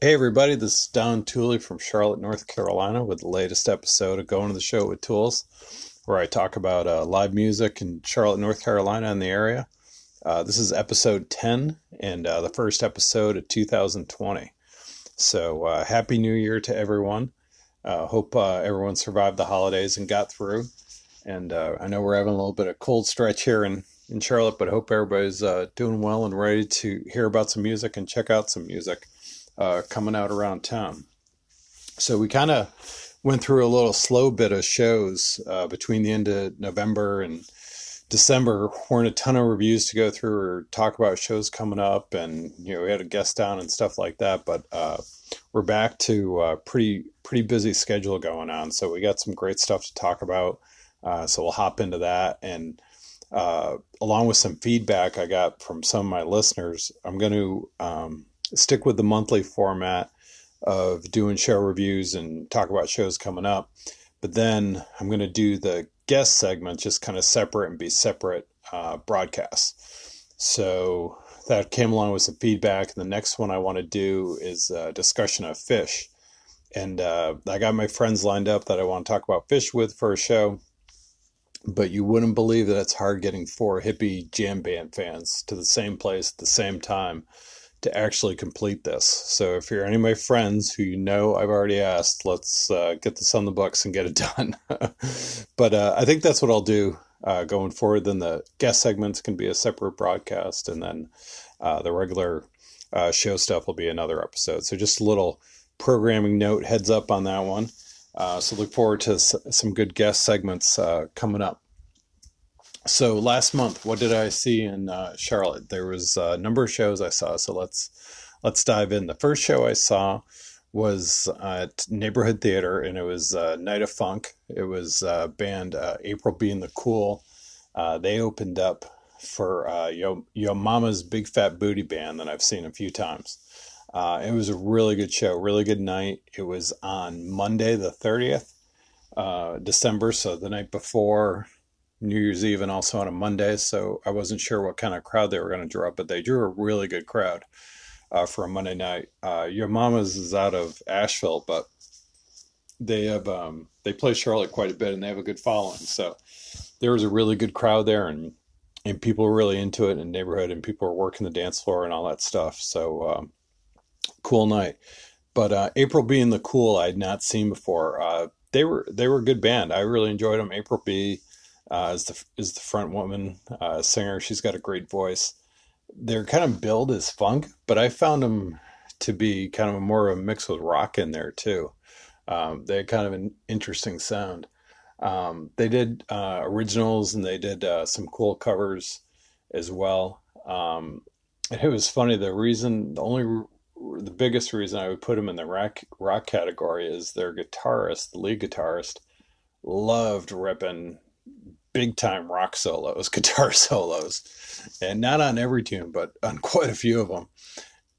Hey everybody, this is Don Tooley from Charlotte, North Carolina with the latest episode of Going to the Show with Tools, where I talk about uh, live music in Charlotte, North Carolina and the area. Uh, this is episode 10 and uh, the first episode of 2020. So uh, happy new year to everyone. Uh, hope uh, everyone survived the holidays and got through. And I know we're having a little bit of cold stretch here in, in Charlotte, but hope everybody's doing well and ready to hear about some music and check out some music uh, coming out around town. So we kind of went through a little slow bit of shows uh, between the end of November and December. Weren't a ton of reviews to go through or talk about shows coming up, and you know we had a guest down and stuff like that. But uh, we're back to a pretty pretty busy schedule going on, so we got some great stuff to talk about. Uh, so we'll hop into that and. Uh, along with some feedback I got from some of my listeners, I'm going to um, stick with the monthly format of doing show reviews and talk about shows coming up. But then I'm going to do the guest segment just kind of separate and be separate uh, broadcasts. So that came along with some feedback. The next one I want to do is a discussion of Phish. And uh, I got my friends lined up that I want to talk about Phish with for a show. But you wouldn't believe that it's hard getting four hippie jam band fans to the same place at the same time to actually complete this. So if you're any of my friends who you know I've already asked, let's uh, get this on the books and get it done. but uh, I think that's what I'll do uh, going forward. Then the guest segments can be a separate broadcast, and then uh, the regular uh, show stuff will be another episode. So just a little programming note, heads up on that one. Uh, so look forward to s- some good guest segments coming up. So last month, what did I see in uh, Charlotte? There was a number of shows I saw. So let's let's dive in. The first show I saw was at Neighborhood Theater, and it was uh, Night of Funk. It was uh, band uh, April B. and the Cool. Uh, they opened up for uh, Yo Yo Mama's Big Fat Booty Band that I've seen a few times. Uh, it was a really good show, really good night. It was on Monday the thirtieth, December, so the night before New Year's Eve and also on a Monday, so I wasn't sure what kind of crowd they were going to draw, but they drew a really good crowd uh, for a Monday night. Uh, Yo Mama's is out of Asheville, but they have um, they play Charlotte quite a bit and they have a good following. So there was a really good crowd there, and and people were really into it in the neighborhood, and people were working the dance floor and all that stuff. So um, cool night. But uh, April B. and the Cool I had not seen before. Uh, they were they were a good band. I really enjoyed them. April B uh, is the is the front woman uh, singer. She's got a great voice. They're kind of billed as funk, but I found them to be kind of more of a mix with rock in there too. Um, they had kind of an interesting sound. Um, they did uh, originals and they did uh, some cool covers as well. Um, and it was funny. The reason, the only, the biggest reason I would put them in the rock rock category is their guitarist, the lead guitarist, loved ripping big time rock solos, guitar solos, and not on every tune, but on quite a few of them.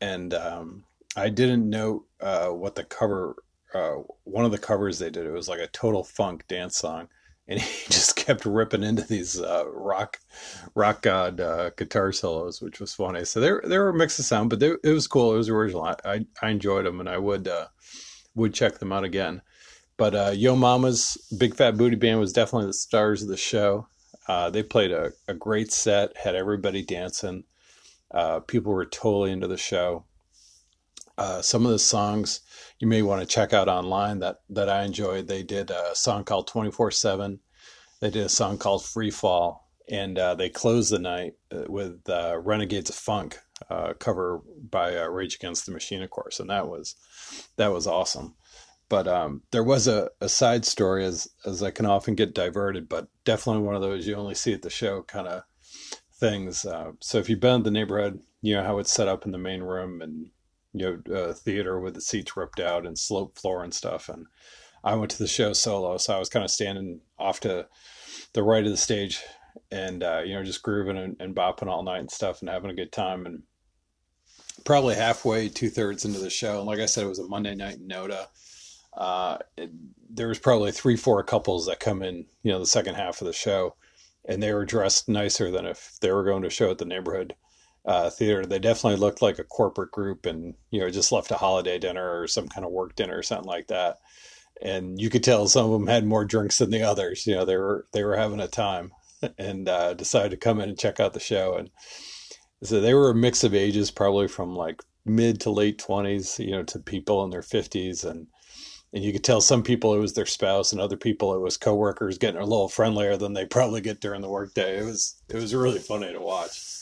And um, I didn't know uh, what the cover, uh, one of the covers they did, it was like a total funk dance song. And he just kept ripping into these uh, rock, rock god uh, guitar solos, which was funny. So they they were a mix of sound, but they, it was cool. It was original. I, I, I enjoyed them, and I would uh, would check them out again. But uh, Yo Mama's Big Fat Booty Band was definitely the stars of the show. Uh, they played a, a great set, had everybody dancing. Uh, people were totally into the show. Uh, some of the songs you may want to check out online that, that I enjoyed. They did a song called 24 7. They did a song called Free Fall. And uh, they closed the night uh, with Renegades of Funk, cover by Rage Against the Machine, of course. And that was that was awesome. But um, there was a, a side story, as as I can often get diverted, but definitely one of those you only see at the show kind of things. Uh, so if you've been in the neighborhood, you know how it's set up in the main room and you know uh, theater with the seats ripped out and slope floor and stuff. And I went to the show solo, so I was kind of standing off to the right of the stage and uh, you know just grooving and, and bopping all night and stuff and having a good time and probably halfway two thirds into the show and like i said it was a monday night in noda uh, there was probably three, four couples that come in, you know, the second half of the show, and they were dressed nicer than if they were going to show at the neighborhood. uh, theater. They definitely looked like a corporate group, and you know, just left a holiday dinner or some kind of work dinner or something like that. And you could tell some of them had more drinks than the others. You know, they were they were having a time, and uh, decided to come in and check out the show. And so they were a mix of ages, probably from like mid to late twenties, you know, to people in their fifties, and and you could tell some people it was their spouse, and other people it was coworkers getting a little friendlier than they probably get during the workday. It was it was really funny to watch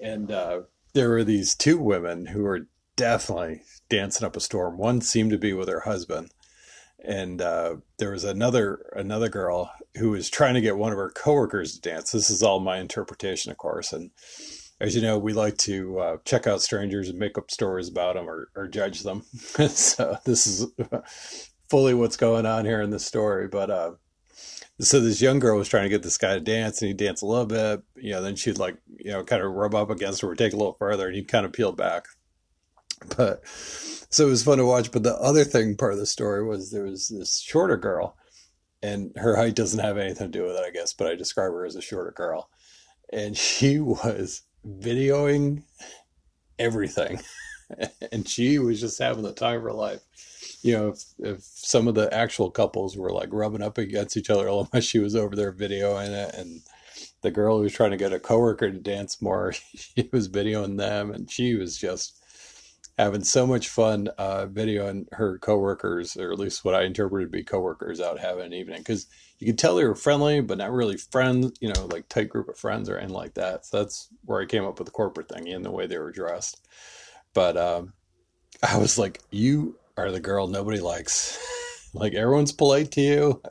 and uh, there were these two women who were definitely dancing up a storm. One seemed to be with her husband, and uh, there was another another girl who was trying to get one of her coworkers to dance. This is all my interpretation, of course, and as you know, we like to uh, check out strangers and make up stories about them or, or judge them. so this is fully what's going on here in the story. But uh, so this young girl was trying to get this guy to dance and he danced a little bit you know then she'd like you know kind of rub up against her or take a little further and he'd kind of peel back but so it was fun to watch but the other thing part of the story was there was this shorter girl and her height doesn't have anything to do with it i guess but i describe her as a shorter girl and she was videoing everything. And she was just having the time of her life. You know, if, if some of the actual couples were like rubbing up against each other, almost she was over there videoing it, and the girl who was trying to get a coworker to dance more, she was videoing them, and she was just having so much fun uh, videoing her coworkers, or at least what I interpreted to be coworkers, out having an evening. Because you could tell they were friendly, but not really friends. You know, like tight group of friends or anything like that. So that's where I came up with the corporate thing and the way they were dressed. But um, I was like, you are the girl nobody likes. like everyone's polite to you,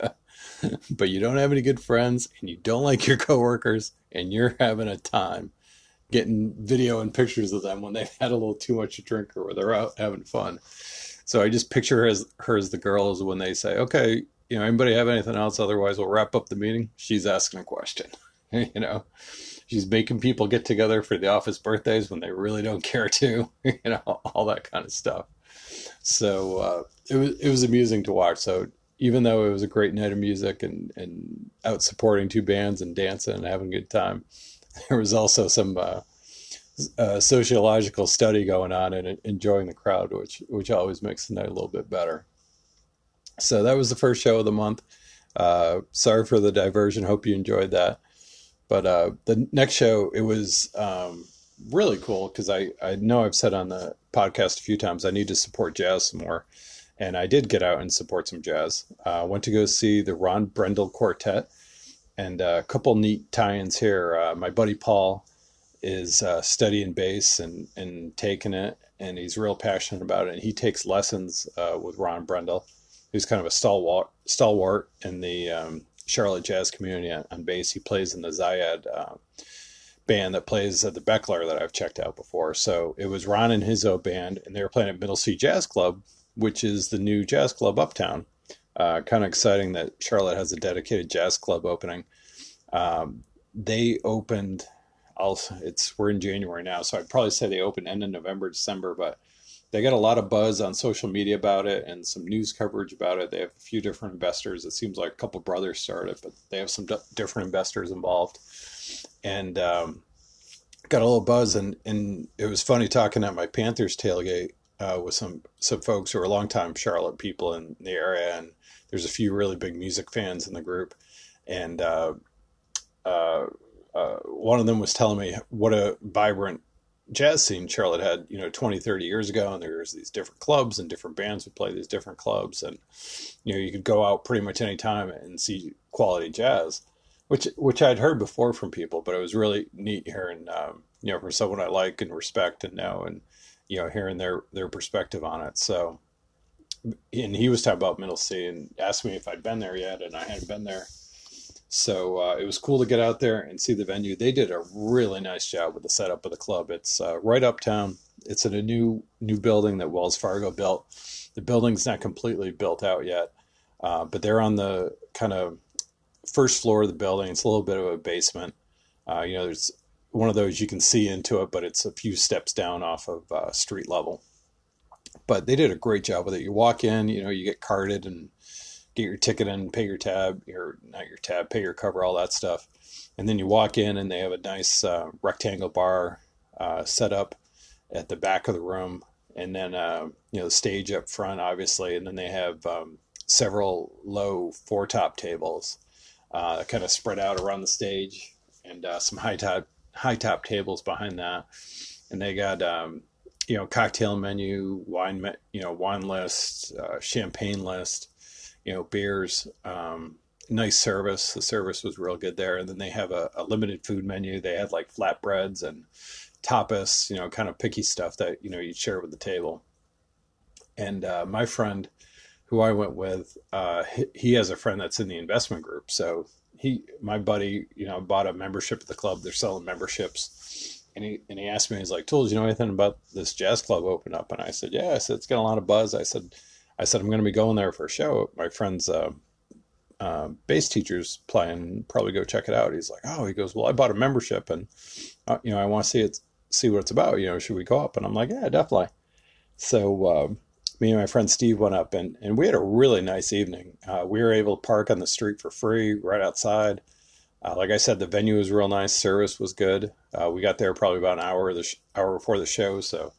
but you don't have any good friends and you don't like your coworkers and you're having a time getting video and pictures of them when they've had a little too much to drink or they're out having fun. So I just picture her as her as the girls when they say, "Okay, you know, anybody have anything else? Otherwise, we'll wrap up the meeting." She's asking a question. you know, she's making people get together for the office birthdays when they really don't care to. you know, all that kind of stuff. So uh, it was it was amusing to watch. So even though it was a great night of music and and out supporting two bands and dancing and having a good time, there was also some uh, uh, sociological study going on and enjoying the crowd, which which always makes the night a little bit better. So that was the first show of the month. Uh, sorry for the diversion. Hope you enjoyed that. But uh, the next show, it was um, really cool because I, I know I've said on the podcast a few times I need to support jazz some more. And I did get out and support some jazz. I uh, went to go see the Ron Brendle Quartet and uh, a couple neat tie ins here. Uh, my buddy Paul is uh, studying bass and, and taking it, and he's real passionate about it. And he takes lessons with Ron Brendle, who's kind of a stalwart, stalwart in the um, Charlotte jazz community on, on, bass. He plays in the Ziad uh, band that plays at the Bechtler that I've checked out before. So it was Ron and his old band, and they were playing at Middle C Jazz Club, which is the new jazz club uptown. Uh, kind of exciting that Charlotte has a dedicated jazz club opening. Um, they opened. Also, it's we're in January now, so I'd probably say they opened end of November, December, but they got a lot of buzz on social media about it and some news coverage about it. They have a few different investors. It seems like a couple brothers started, but they have some d- different investors involved and um, got a little buzz. And, and it was funny talking at my Panthers tailgate uh, with some some folks who are longtime Charlotte people in the area, and there's a few really big music fans in the group, and uh, uh, uh one of them was telling me what a vibrant jazz scene Charlotte had, you know, 20, 30 years ago. And there's these different clubs and different bands would play these different clubs. And, you know, you could go out pretty much any time and see quality jazz which which I'd heard before from people, but it was really neat hearing um, you know from someone I like and respect and know, and you know hearing their their perspective on it. So, and he was talking about Middle C and asked me if I'd been there yet, and I hadn't been there. So uh, it was cool to get out there and see the venue. They did a really nice job with the setup of the club. It's uh, right uptown. It's in a new new building that Wells Fargo built. The building's not completely built out yet, uh, but they're on the kind of first floor of the building. It's a little bit of a basement. Uh, you know, there's one of those you can see into it, but it's a few steps down off of uh, street level. But they did a great job with it. You walk in, you know, you get carded and get your ticket and pay your tab, your not your tab, pay your cover, all that stuff. And then you walk in, and they have a nice uh, rectangle bar uh, set up at the back of the room, and then uh, you know the stage up front, obviously, and then they have um, several low four top tables, uh, kind of spread out around the stage, and uh, some high top high top tables behind that, and they got um, you know cocktail menu, wine you know wine list, uh, champagne list, you know beers. Um, nice service. The service was real good there. And then they have a, a limited food menu. They had like flatbreads and tapas, you know, kind of picky stuff that, you know, you'd share with the table. And uh, my friend who I went with, uh, he, he, has a friend that's in the investment group. So he, my buddy, you know, bought a membership at the club. They're selling memberships. And he, and he asked me, he's like, Tools, you know anything about this jazz club open up? And I said, yeah, I said, it's got a lot of buzz. I said, I said, I'm going to be going there for a show. My friend's, uh, uh, bass teachers playing. Probably go check it out. He's like, oh, he goes, well, I bought a membership, and uh, you know, I want to see it, see what it's about. You know, should we go up? And I'm like, yeah, definitely. So uh, me and my friend Steve went up, and and we had a really nice evening. Uh, we were able to park on the street for free, right outside. Uh, like I said, the venue was real nice. Service was good. Uh, we got there probably about an hour the sh- hour before the show, so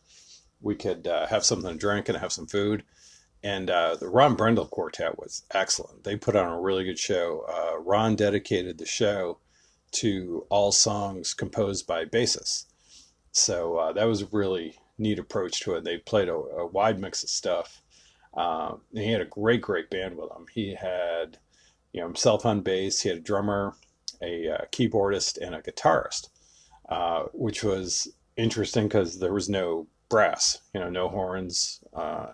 we could have something to drink and have some food and uh, the Ron Brendle Quartet was excellent. They put on a really good show. Uh, Ron dedicated the show to all songs composed by bassists, so uh, that was a really neat approach to it. They played a, a wide mix of stuff. Um, and he had a great, great band with him. He had, you know, himself on bass. He had a drummer, a uh, keyboardist, and a guitarist, uh, which was interesting because there was no brass, you know, no horns uh,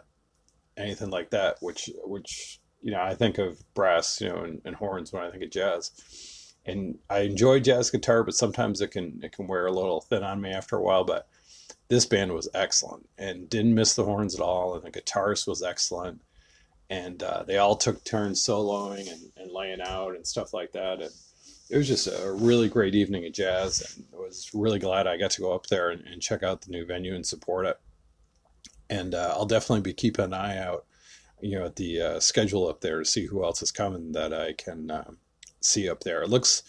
anything like that, which which you know I think of brass, you know, and, and, horns when I think of jazz. And I enjoy jazz guitar, but sometimes it can it can wear a little thin on me after a while. But this band was excellent and didn't miss the horns at all, and the guitarist was excellent. And uh, they all took turns soloing and, and laying out and stuff like that. And it was just a really great evening of jazz, and I was really glad I got to go up there and, and check out the new venue and support it and uh, I'll definitely be keeping an eye out, you know, at the uh, schedule up there to see who else is coming that I can uh, see up there. It looks,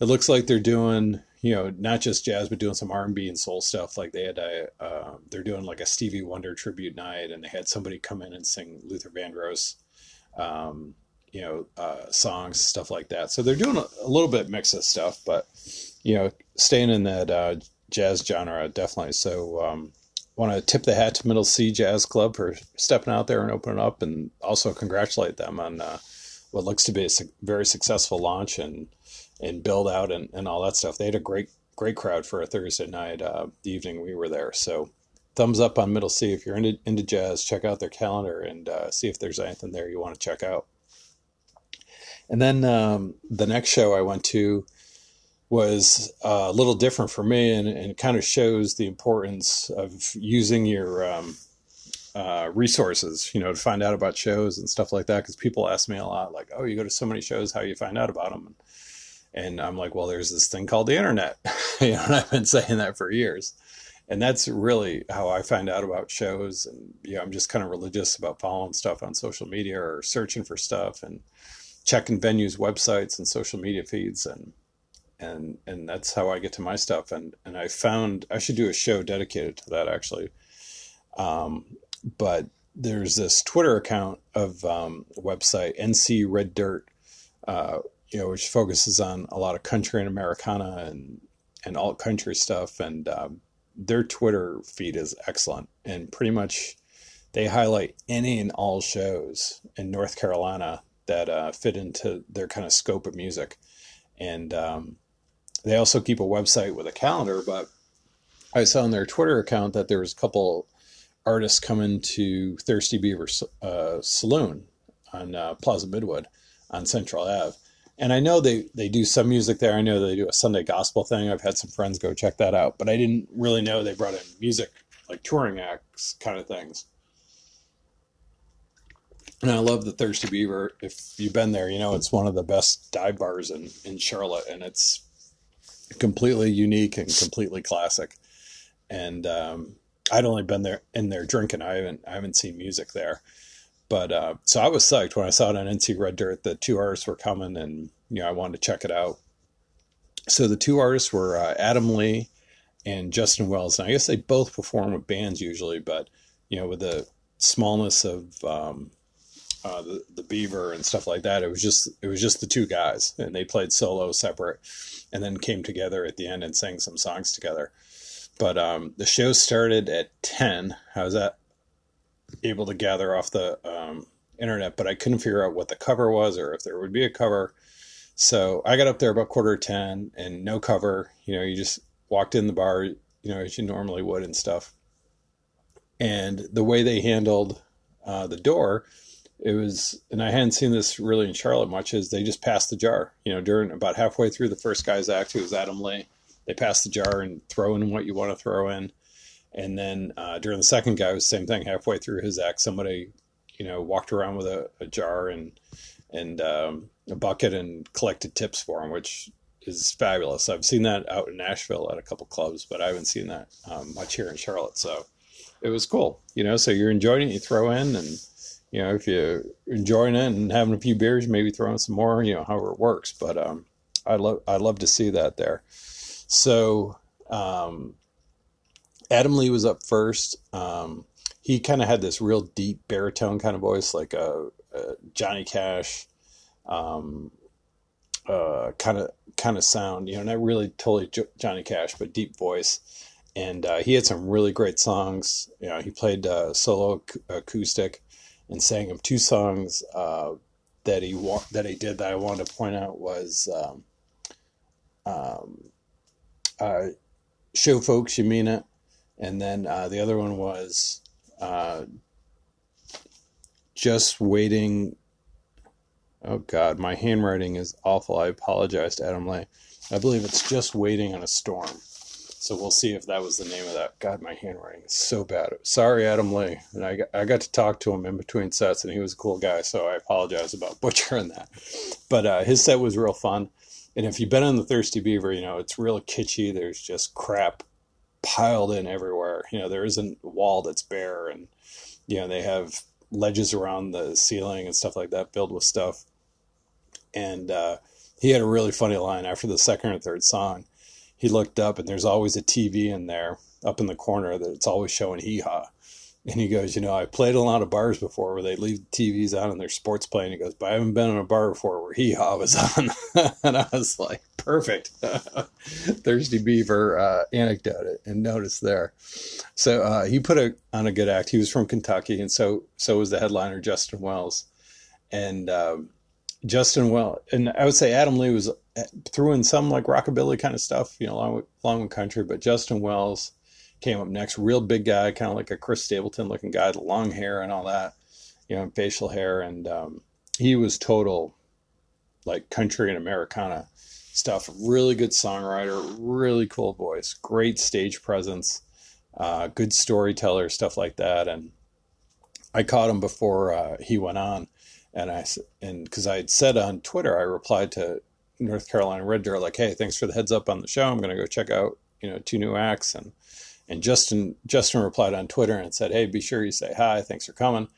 it looks like they're doing, you know, not just jazz, but doing some R and B and soul stuff. Like they had a, uh, they're doing like a Stevie Wonder tribute night, and they had somebody come in and sing Luther Vandross, um, you know, uh, songs, stuff like that. So they're doing a, a, little bit mix of stuff, but you know, staying in that uh, jazz genre definitely. So. Um, want to tip the hat to Middle C Jazz Club for stepping out there and opening up, and also congratulate them on uh, what looks to be a very successful launch and and build out and, and all that stuff. They had a great great crowd for a Thursday night, uh, the evening we were there. So thumbs up on Middle C if you're into into jazz. Check out their calendar and uh, see if there's anything there you want to check out. And then um, the next show I went to was uh, a little different for me and, and kind of shows the importance of using your um, uh, resources, you know, to find out about shows and stuff like that. Because people ask me a lot, like, "Oh, you go to so many shows, how you find out about them?" And I'm like, "Well, there's this thing called the internet," you know, and I've been saying that for years. And that's really how I find out about shows. And you know, I'm just kind of religious about following stuff on social media or searching for stuff and checking venues' websites and social media feeds and and and that's how I get to my stuff. And and I found I should do a show dedicated to that actually. Um, but there's this Twitter account of um, website NC Red Dirt, uh, you know, which focuses on a lot of country and Americana and and alt country stuff. And um, their Twitter feed is excellent, and pretty much they highlight any and all shows in North Carolina that uh, fit into their kind of scope of music. And um, they also keep a website with a calendar, but I saw on their Twitter account that there was a couple artists coming to Thirsty Beaver uh, Saloon on uh, Plaza Midwood on Central Ave. And I know they, they do some music there. I know they do a Sunday gospel thing. I've had some friends go check that out, but I didn't really know they brought in music, like touring acts kind of things. And I love the Thirsty Beaver. If you've been there, you know it's one of the best dive bars in, in Charlotte, and it's completely unique and completely classic. And um, I'd only been there in there drinking. I haven't I haven't seen music there. But uh, so I was psyched when I saw it on NC Red Dirt that two artists were coming, and you know I wanted to check it out. So the two artists were uh, Adam Lee and Justin Wells. And I guess they both perform with bands usually, but you know, with the smallness of um, uh, the the Beaver and stuff like that, it was just it was just the two guys, and they played solo separate, and then came together at the end and sang some songs together. But um, the show started at ten. I was at able to gather off the um, internet, but I couldn't figure out what the cover was or if there would be a cover. So I got up there about quarter ten and no cover. You know, you just walked in the bar, you know, as you normally would and stuff. And the way they handled uh, the door, it was, and I hadn't seen this really in Charlotte much, is they just passed the jar. You know, during about halfway through the first guy's act, who was Adam Lee, they pass the jar and throw in what you want to throw in. And then uh, during the second guy, was the same thing. Halfway through his act, somebody, you know, walked around with a, a jar and and um, a bucket and collected tips for him, which is fabulous. I've seen that out in Nashville at a couple clubs, but I haven't seen that um, much here in Charlotte. So it was cool, you know. So you're enjoying it, you throw in, and you know if you're enjoying it and having a few beers, maybe throw in some more, you know, however it works. But um, I love I love to see that there. So um, Adam Lee was up first. Um, he kind of had this real deep baritone kind of voice, like a, a Johnny Cash um, uh, kind of kind of sound. You know, not really totally jo- Johnny Cash, but deep voice. And uh, he had some really great songs. You know, he played uh, solo ac- acoustic and sang him two songs uh, that he wa- that he did that I wanted to point out was um, um, uh, "Show Folks You Mean It," and then uh, the other one was uh, "Just Waiting." Oh God, my handwriting is awful. I apologize to Adam Lee. I believe it's "Just Waiting on a Storm." So we'll see if that was the name of that. God, my handwriting is so bad. Sorry, Adam Lee. And I got, I got to talk to him in between sets, and he was a cool guy. So I apologize about butchering that. But uh, his set was real fun. And if you've been on the Thirsty Beaver, you know it's real kitschy. There's just crap piled in everywhere. You know there isn't a wall that's bare, and you know they have ledges around the ceiling and stuff like that filled with stuff. And uh, he had a really funny line after the second or third song he looked up and there's always a TV in there up in the corner that it's always showing hee haw. And he goes, you know, I played a lot of bars before where they leave the TVs on and there's sports playing. He goes, but I haven't been in a bar before where hee haw was on. and I was like, perfect. Thirsty Beaver uh, anecdote and notice there. So uh, he put a, on a good act. He was from Kentucky, and so so was the headliner Justin Wells. And um, Justin Well, and I would say Adam Lee was threw in some like rockabilly kind of stuff, you know, along with, along with country. But Justin Wells came up next, real big guy, kind of like a Chris Stapleton looking guy, the long hair and all that, you know, facial hair, and um, he was total like country and Americana stuff. Really good songwriter, really cool voice, great stage presence, uh, good storyteller, stuff like that. And I caught him before uh, he went on and I and because I had said on Twitter, I replied to North Carolina Red Dirt like, "Hey, thanks for the heads up on the show. I'm going to go check out you know two new acts." And and Justin Justin replied on Twitter and said, "Hey, be sure you say hi. Thanks for coming."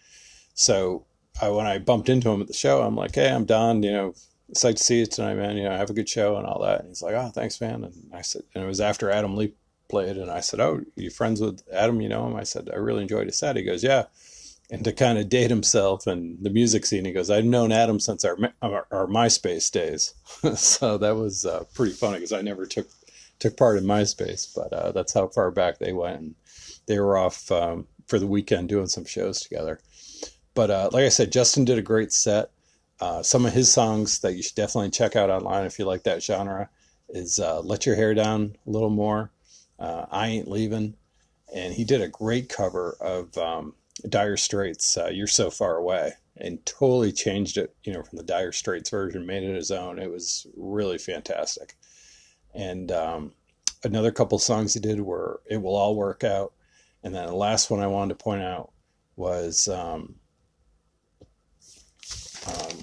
So I, when I bumped into him at the show, I'm like, "Hey, I'm Don. You know, excited to see you tonight, man. You know, have a good show and all that." And he's like, "Oh, thanks, man." And I said, and it was after Adam Lee played, and I said, "Oh, you friends with Adam? You know him?" I said, "I really enjoyed his set." He goes, "Yeah." And to kind of date himself and the music scene. He goes, I've known Adam since our our, our MySpace days, so that was uh, pretty funny because I never took took part in MySpace, but uh, that's how far back they went. And they were off um, for the weekend doing some shows together. But uh, like I said, Justin did a great set. Uh, some of his songs that you should definitely check out online if you like that genre is uh, "Let Your Hair Down" a little more. Uh, I ain't leaving, and he did a great cover of. Um, Dire Straits, uh, "You're So Far Away," and totally changed it. You know, from the Dire Straits version, made it his own. It was really fantastic. And um, another couple songs he did were "It Will All Work Out," and then the last one I wanted to point out was um, um,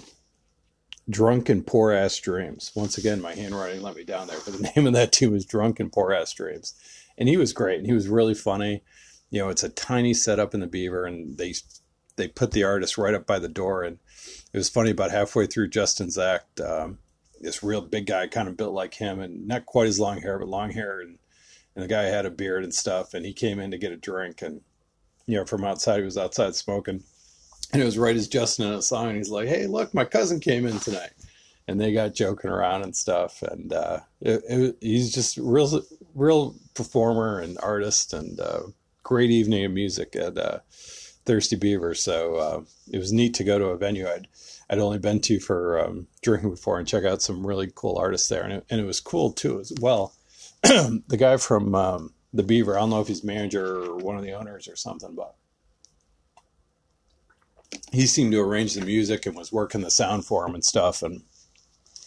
"Drunk Poor Ass Dreams." Once again, my handwriting let me down there, but the name of that too was "Drunk Poor Ass Dreams," and he was great, and he was really funny you know, it's a tiny setup in the Beaver, and they they put the artist right up by the door. And it was funny about halfway through Justin's act, um, this real big guy, kind of built like him, and not quite as long hair, but long hair, and and the guy had a beard and stuff, and he came in to get a drink, and you know, from outside, he was outside smoking, and it was right as Justin in a song, and he's like, "Hey, look, my cousin came in tonight." And they got joking around and stuff, and uh, it, it, he's just real, real performer and artist, and uh, great evening of music at uh, Thirsty Beaver. So uh, it was neat to go to a venue I'd I'd only been to for um, drinking before and check out some really cool artists there, and it, and it was cool too as well. the guy from um, the Beaver, I don't know if he's manager or one of the owners or something, but he seemed to arrange the music and was working the sound for him and stuff, and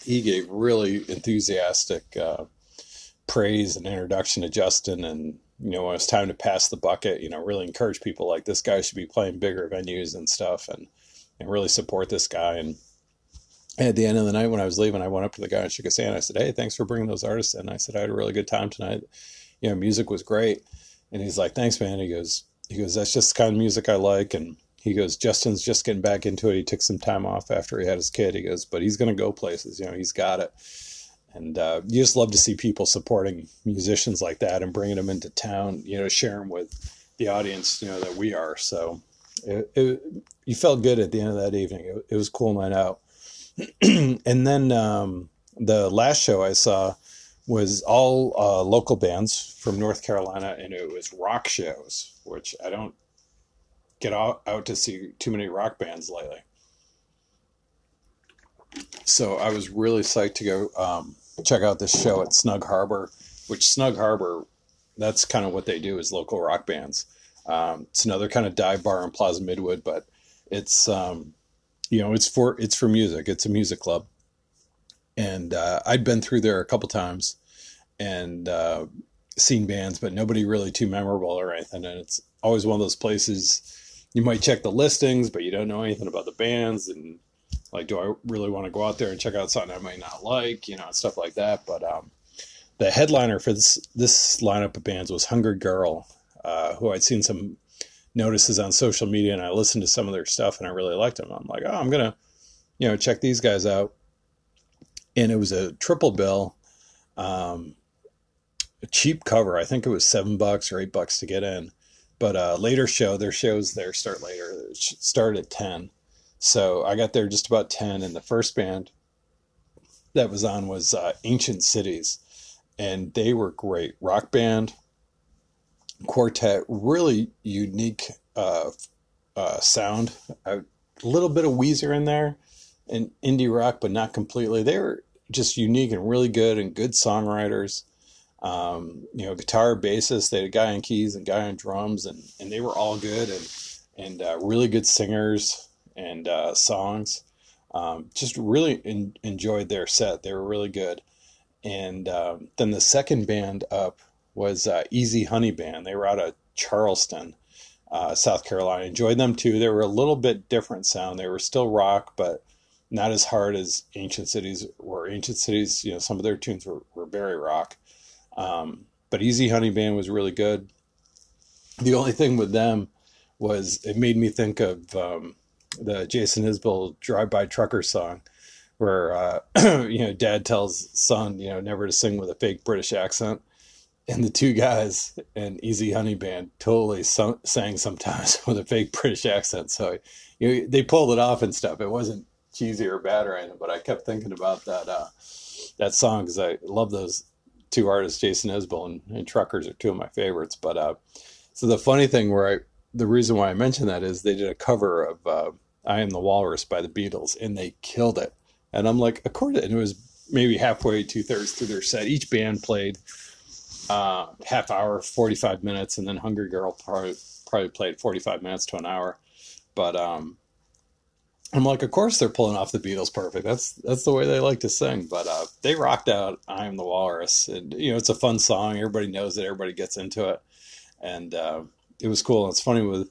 he gave really enthusiastic uh, praise and introduction to Justin and you know, when it's time to pass the bucket, you know, really encourage people like this guy should be playing bigger venues and stuff and, and really support this guy. And at the end of the night, when I was leaving, I went up to the guy and shook his hand. I said, Hey, thanks for bringing those artists in. I said, I had a really good time tonight. You know, music was great. And he's like, thanks, man. He goes, he goes, that's just the kind of music I like. And he goes, Justin's just getting back into it. He took some time off after he had his kid. He goes, but he's going to go places. You know, he's got it and uh, you just love to see people supporting musicians like that and bringing them into town you know sharing with the audience you know that we are. So it, it, you felt good at the end of that evening. It, it was cool night out. And then um, the last show i saw was all uh, local bands from north carolina and it was rock shows which i don't get out, out to see too many rock bands lately. So I was really psyched to go um, check out this show at Snug Harbor, which Snug Harbor, that's kind of what they do is local rock bands. Um, it's another kind of dive bar in Plaza Midwood, but it's um, you know it's for it's for music. It's a music club, and uh, I'd been through there a couple times and uh, seen bands, but nobody really too memorable or anything. And it's always one of those places you might check the listings, but you don't know anything about the bands and like, do I really want to go out there and check out something I might not like, you know, stuff like that. But um, the headliner for this this lineup of bands was Hungry Girl, uh, who I'd seen some notices on social media, and I listened to some of their stuff, and I really liked them. I'm like, oh, I'm gonna, you know, check these guys out. And it was a triple bill, um, a cheap cover. I think it was seven bucks or eight bucks to get in. But uh, later show, their shows there start later. Start at ten so I got there just about 10, and the first band that was on was uh, Ancient Cities, and they were great. Rock band, quartet, really unique uh, uh, sound. A little bit of Weezer in there, and indie rock, but not completely. They were just unique and really good, and good songwriters. Um, you know, guitar, bassist. They had a guy on keys and guy on drums, and and they were all good and and uh, really good singers and uh, songs. Um, just really in, enjoyed their set. They were really good. And um, then the second band up was uh, Easy Honey Band. They were out of Charleston, uh, South Carolina. Enjoyed them too. They were a little bit different sound. They were still rock, but not as hard as Ancient Cities were. Ancient Cities, you know, some of their tunes were, were very rock. Um, but Easy Honey Band was really good. The only thing with them was it made me think of um, the Jason Isbell Drive By Trucker song, where uh, you know Dad tells son you know never to sing with a fake British accent, and the two guys in Easy Honey Band totally sung, sang sometimes with a fake British accent. So you know, they pulled it off and stuff. It wasn't cheesy or bad or anything, but I kept thinking about that uh, that song because I love those two artists, Jason Isbell and, and, Truckers, are two of my favorites. But uh, so the funny thing where I the reason why I mentioned that is they did a cover of uh, I Am the Walrus by the Beatles, and they killed it. And I'm like, course, and it was maybe halfway, two thirds through their set. Each band played uh, half hour, 45 minutes, and then Hungry Girl probably, probably played 45 minutes to an hour. But um, I'm like, of course they're pulling off the Beatles perfect. That's that's the way they like to sing. But uh, they rocked out "I Am the Walrus," and you know it's a fun song. Everybody knows it. Everybody gets into it, and uh, it was cool. And it's funny with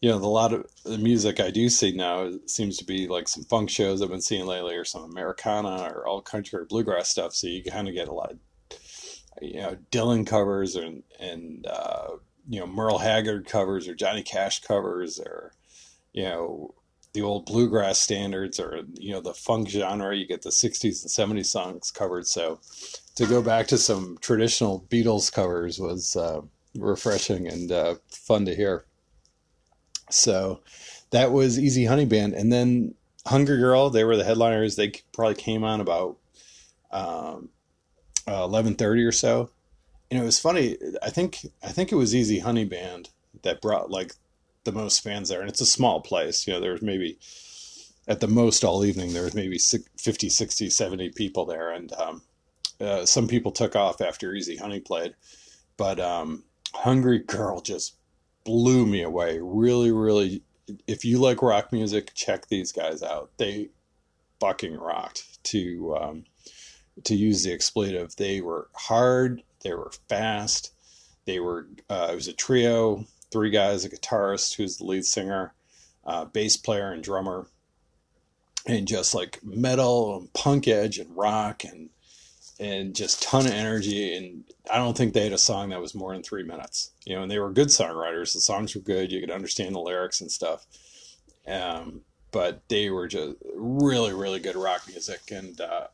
you know, the lot of the music I do see now seems to be like some funk shows I've been seeing lately, or some Americana, or all country or bluegrass stuff. So you kind of get a lot of, you know, Dylan covers and and uh, you know Merle Haggard covers or Johnny Cash covers or you know the old bluegrass standards or you know the funk genre. You get the '60s and '70s songs covered. So to go back to some traditional Beatles covers was uh, refreshing and uh, fun to hear. So that was Easy Honey Band, and then Hungry Girl. They were the headliners. They probably came on about um, uh, eleven thirty or so. And it was funny. I think I think it was Easy Honey Band that brought like the most fans there, and it's a small place. You know, there was maybe at the most all evening there was maybe 50 60 70 people there and um, uh, some people took off after easy honey played but um, hungry girl just blew me away. Really really if you like rock music check these guys out. They fucking rocked to um, to use the expletive. They were hard they were fast they were uh, it was a trio three guys a guitarist who's the lead singer uh, bass player and drummer and just like metal and punk edge and rock and and just ton of energy and i don't think they had a song that was more than three minutes you know and they were good songwriters. The songs were good. You could understand the lyrics and stuff. Um, but they were just really really good rock music. And uh,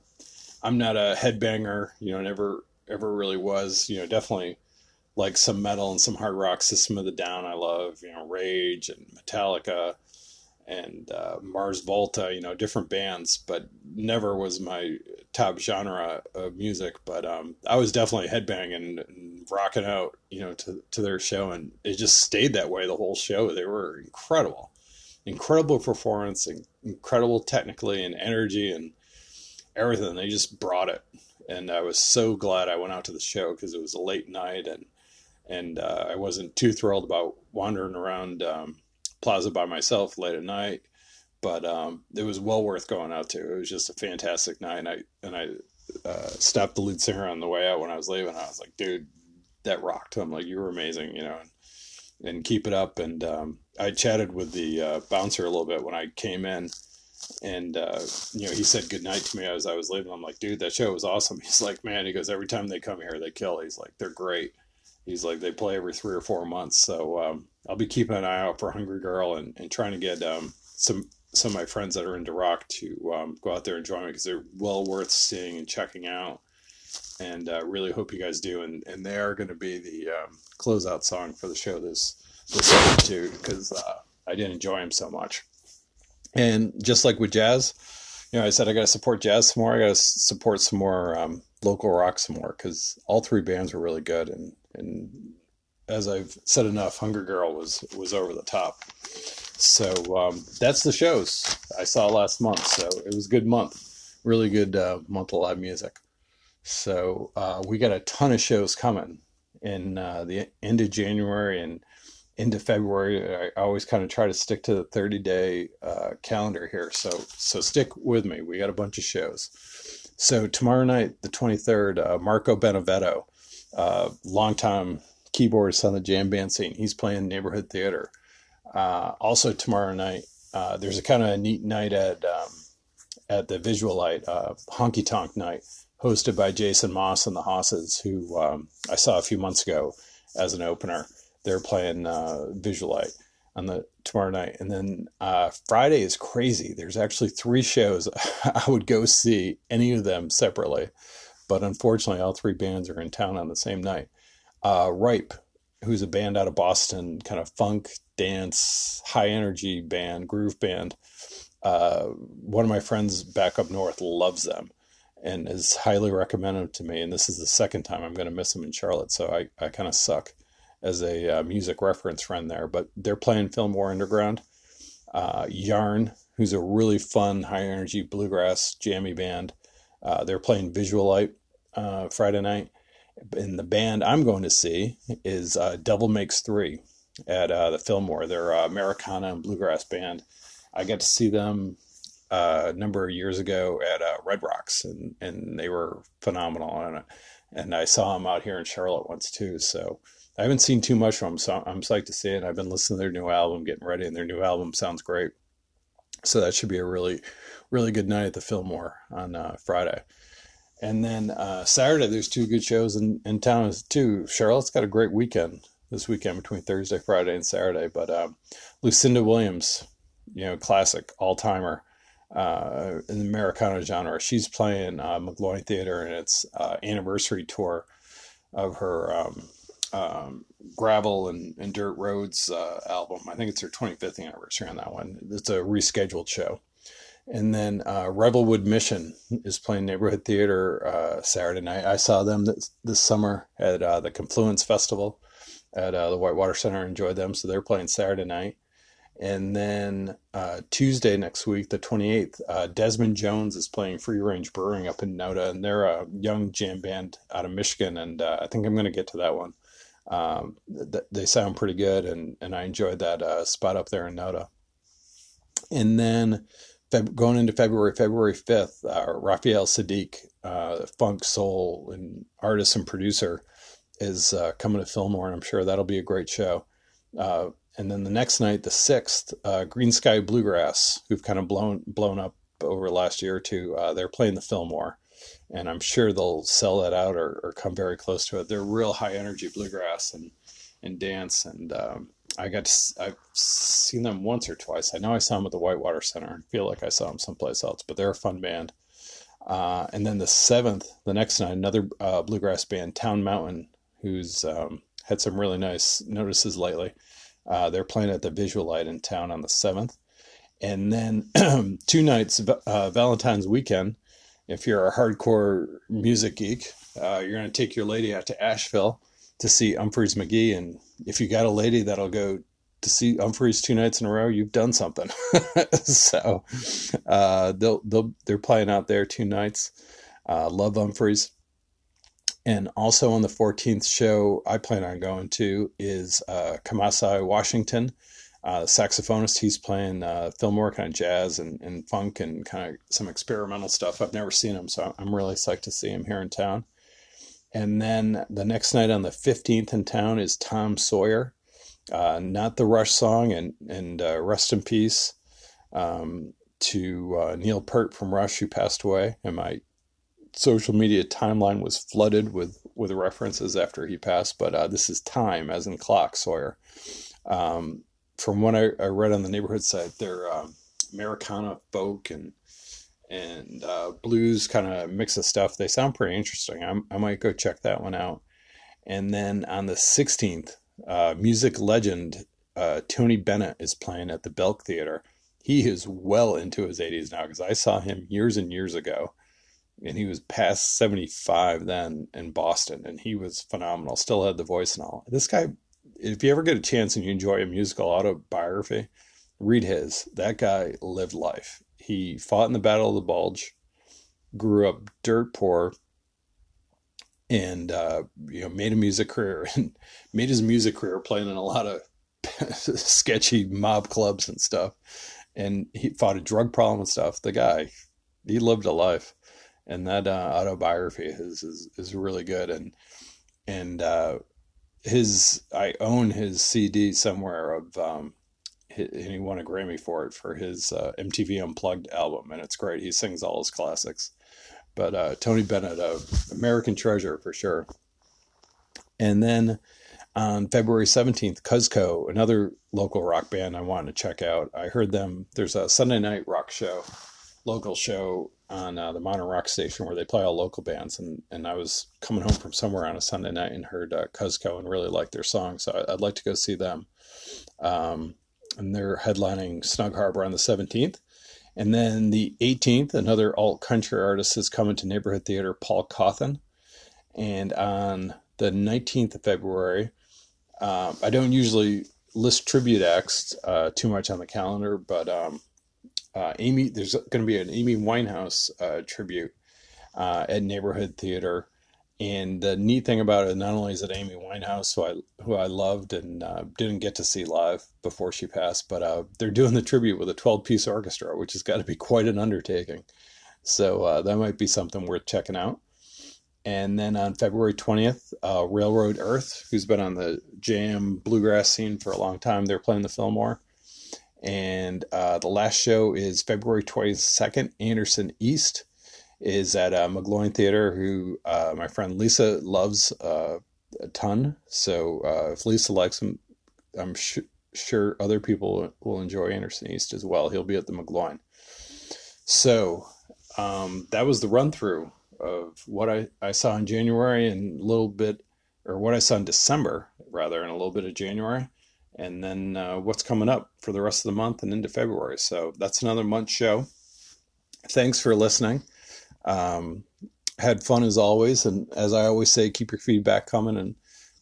i'm not a headbanger you know never ever really was you know definitely like some metal and some hard rock system of the down i love you know rage and metallica and uh, Mars Volta, you know, different bands, but never was my top genre of music. But um, I was definitely headbanging and rocking out, you know, to, to their show. And it just stayed that way the whole show. They were incredible, incredible performance, incredible technically and energy and everything. They just brought it. And I was so glad I went out to the show because it was a late night and, and uh, I wasn't too thrilled about wandering around. Um, plaza by myself late at night, but um, it was well worth going out to. It was just a fantastic night, and I and I uh, stopped the lead singer on the way out when I was leaving. I was like, dude, that rocked. I'm like, you were amazing, you know, and, and keep it up. And um, I chatted with the uh, bouncer a little bit when I came in. And uh, you know, he said good night to me as I was leaving. I'm like, dude, that show was awesome. He's like, man, he goes, every time they come here, they kill. He's like, they're great. He's like, they play every three or four months. So um, I'll be keeping an eye out for Hungry Girl and, and trying to get um, some some of my friends that are into rock to um, go out there and join me because they're well worth seeing and checking out. And uh, really hope you guys do. And, and they are going to be the um, closeout song for the show this this episode too because uh, I did enjoy them so much. And just like with jazz, you know, I said I got to support jazz some more. I got to support some more um, local rock some more because all three bands were really good and and as I've said enough, Hungry Girl was was over the top. So um, that's the shows I saw last month. So it was a good month, really good uh, month of live music. So uh, we got a ton of shows coming in uh, the end of January and into February. I always kind of try to stick to the 30 day uh, calendar here. So so stick with me. We got a bunch of shows. So tomorrow night, the 23rd, uh, Marco Benevento, uh, longtime keyboardist on the jam band scene. He's playing neighborhood theater. Uh, also tomorrow night, uh, there's a kind of a neat night at um, at the Visual Light, uh, Honky Tonk Night, hosted by Jason Moss and the Hosses, who um, I saw a few months ago as an opener. They're playing uh, Visual Light on the tomorrow night, and then uh, Friday is crazy. There's actually three shows. I would go see any of them separately, but unfortunately, all three bands are in town on the same night uh, Ripe, who's a band out of Boston, kind of funk, dance, high energy band, groove band. Uh, one of my friends back up north loves them and is highly recommended to me. And this is the second time I'm going to miss them in Charlotte, so I, I kind of suck as a uh, music reference friend there. But they're playing Fillmore Underground. Uh, Yarn, who's a really fun, high energy bluegrass jammy band. Uh, they're playing Visual Light uh, Friday night and the band I'm going to see is uh, Devil Makes Three at uh, the Fillmore. They're a Americana and bluegrass band. I got to see them uh, a number of years ago at uh, Red Rocks, and, and they were phenomenal. And, and I saw them out here in Charlotte once too. So I haven't seen too much from them, so I'm psyched to see it. I've been listening to their new album, getting ready, and their new album sounds great. So that should be a really, really good night at the Fillmore on uh, Friday. And then uh, Saturday, there's two good shows in, in town too. Charlotte's got a great weekend this weekend between Thursday, Friday, and Saturday. But um, Lucinda Williams, you know, classic all timer. uh, in the Americana genre. She's playing uh, McGlohon Theater and its uh, anniversary tour of her um, um, Gravel and, and Dirt Roads uh, album. I think it's her 25th anniversary on that one. It's a rescheduled show. And then uh, Revelwood Mission is playing neighborhood theater uh, Saturday night. I saw them this, this summer at uh, the Confluence Festival at uh, the Whitewater Center. I enjoyed them, so they're playing Saturday night. And then uh, Tuesday next week, the 28th, uh, Desmond Jones is playing Free Range Brewing up in Noda, and they're a young jam band out of Michigan, and I think I'm going to get to that one. Um, th- they sound pretty good, and, and I enjoyed that spot up there in Noda. And then Feb- going into February, February 5th, uh, Raphael Saadiq, uh, funk soul and artist and producer, is uh, coming to Fillmore, and I'm sure that'll be a great show. Uh, and then the next night, the 6th, uh, Greensky Bluegrass, who've kind of blown blown up over the last year or two, uh, they're playing the Fillmore. And I'm sure they'll sell that out or, or come very close to it. They're real high energy bluegrass and, and dance. And um, I got to, I've seen them once or twice. I know I saw them at the Whitewater Center. I feel like I saw them someplace else, but they're a fun band. Uh, and then the seventh, the next night, another uh, bluegrass band, Town Mountain, who's um, had some really nice notices lately. Uh, they're playing at the Visulite in town on the seventh, and then two nights, uh, Valentine's weekend. If you're a hardcore music geek, uh, you're going to take your lady out to Asheville to see Umphrey's McGee. And if you got a lady that'll go to see Umphrey's two nights in a row, you've done something. so uh, they'll, they'll, they're playing out there two nights. Uh, love Umphrey's. And also on the 14th show I plan on going to is uh, Kamasi Washington, uh, saxophonist. He's playing uh, Fillmore kind of jazz and, and funk and kind of some experimental stuff. I've never seen him, so I'm really psyched to see him here in town. And then the next night on the 15th in town is Tom Sawyer, uh, not the Rush song, and, and uh, rest in peace um, to uh, Neil Peart from Rush, who passed away. And my social media timeline was flooded with, with references after he passed, but uh, this is time, as in clock, Sawyer. Um, from what I, I, read on the neighborhood site, they're um, Americana folk and and uh, blues kind of mix of stuff. They sound pretty interesting. I'm, i might go check that one out. And then on the 16th, uh, music legend uh, Tony Bennett is playing at the Belk Theater. He is well into his 80s now because I saw him years and years ago. And he was past 75 then in Boston, and he was phenomenal. Still had the voice and all. This guy, if you ever get a chance and you enjoy a musical autobiography, read his. That guy lived life he fought in the Battle of the Bulge, grew up dirt poor, and uh, you know made a music career and made his music career playing in a lot of sketchy mob clubs and stuff. And he fought a drug problem and stuff. The guy, he lived a life, and that uh, autobiography is, is is really good. And and uh, his I own his CD somewhere of um, and he won a Grammy for it for his uh, MTV Unplugged album, and it's great. He sings all his classics. But uh, Tony Bennett, uh, American treasure for sure. And then on February 17th, Cuzco, another local rock band I wanted to check out. I heard them. There's a Sunday night rock show, local show on uh, the Modern Rock Station where they play all local bands. And, and I was coming home from somewhere on a Sunday night and heard uh, Cuzco and really liked their song. So I'd like to go see them. Um, and they're headlining Snug Harbor on the 17th. And then the 18th, another alt country artist is coming to Neighborhood Theater, Paul Cauthen. And on the 19th of February, um, I don't usually list tribute acts uh, too much on the calendar, but um, uh, Amy, there's going to be an Amy Winehouse uh, tribute uh, at Neighborhood Theater and the neat thing about it, not only is it Amy Winehouse, who I who I loved and uh, didn't get to see live before she passed, but uh, they're doing the tribute with a 12 piece orchestra, which has got to be quite an undertaking. So uh, that might be something worth checking out. And then on February 20th, uh, Railroad Earth, who's been on the jam bluegrass scene for a long time, they're playing the Fillmore. And uh, the last show is February 22nd, Anderson East is at uh, McGlohon Theater, who uh, my friend Lisa loves uh, a ton. So uh, if Lisa likes him, I'm sh- sure other people will enjoy Anderson East as well. He'll be at the McGlohon. So um, that was the run through of what I, I saw in January and a little bit, or what I saw in December, rather, and a little bit of January, and then uh, what's coming up for the rest of the month and into February. So that's another month show. Thanks for listening. Um, had fun as always, and as I always say, keep your feedback coming and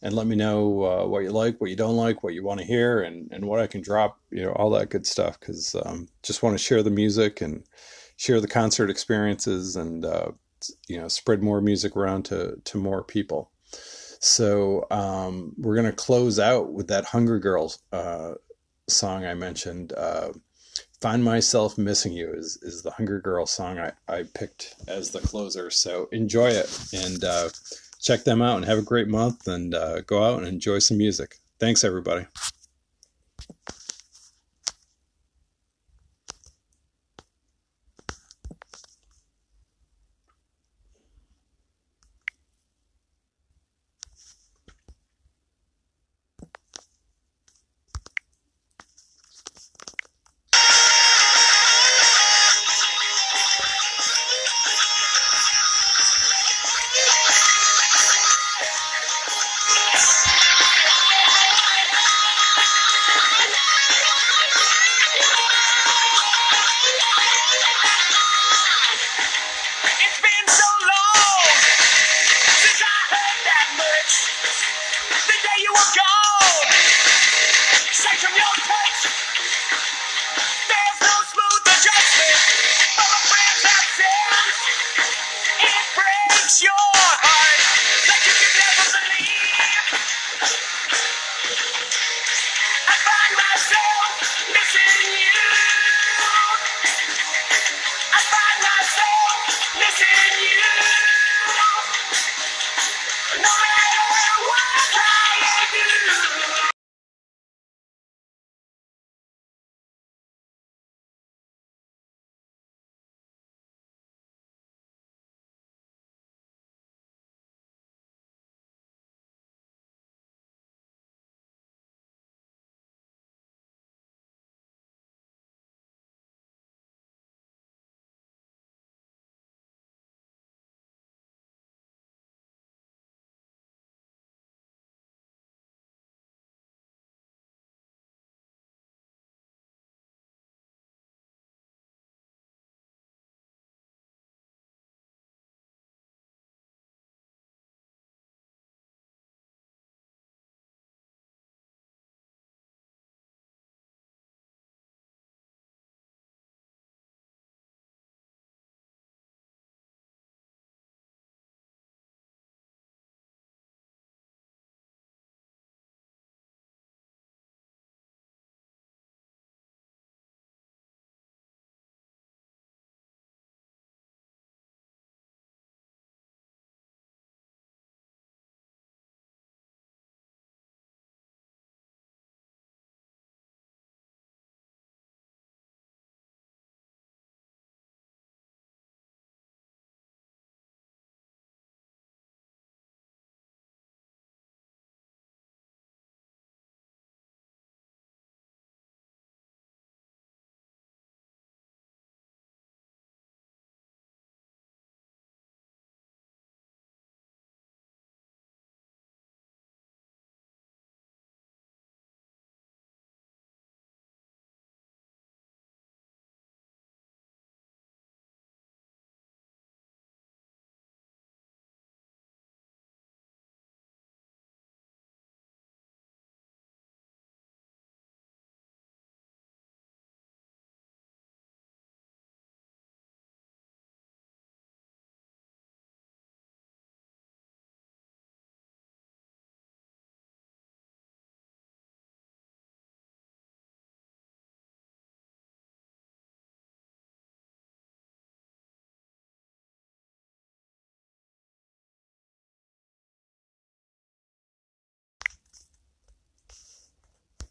and let me know uh, what you like, what you don't like, what you want to hear, and and what I can drop, you know, all that good stuff. Because um, just want to share the music and share the concert experiences, and uh, you know, spread more music around to to more people. So um, we're gonna close out with that Hungry Girls uh, song I mentioned. Uh, Find Myself Missing You is, is the Hungry Girl song I, I picked as the closer. So enjoy it and uh, check them out and have a great month and uh, go out and enjoy some music. Thanks, everybody.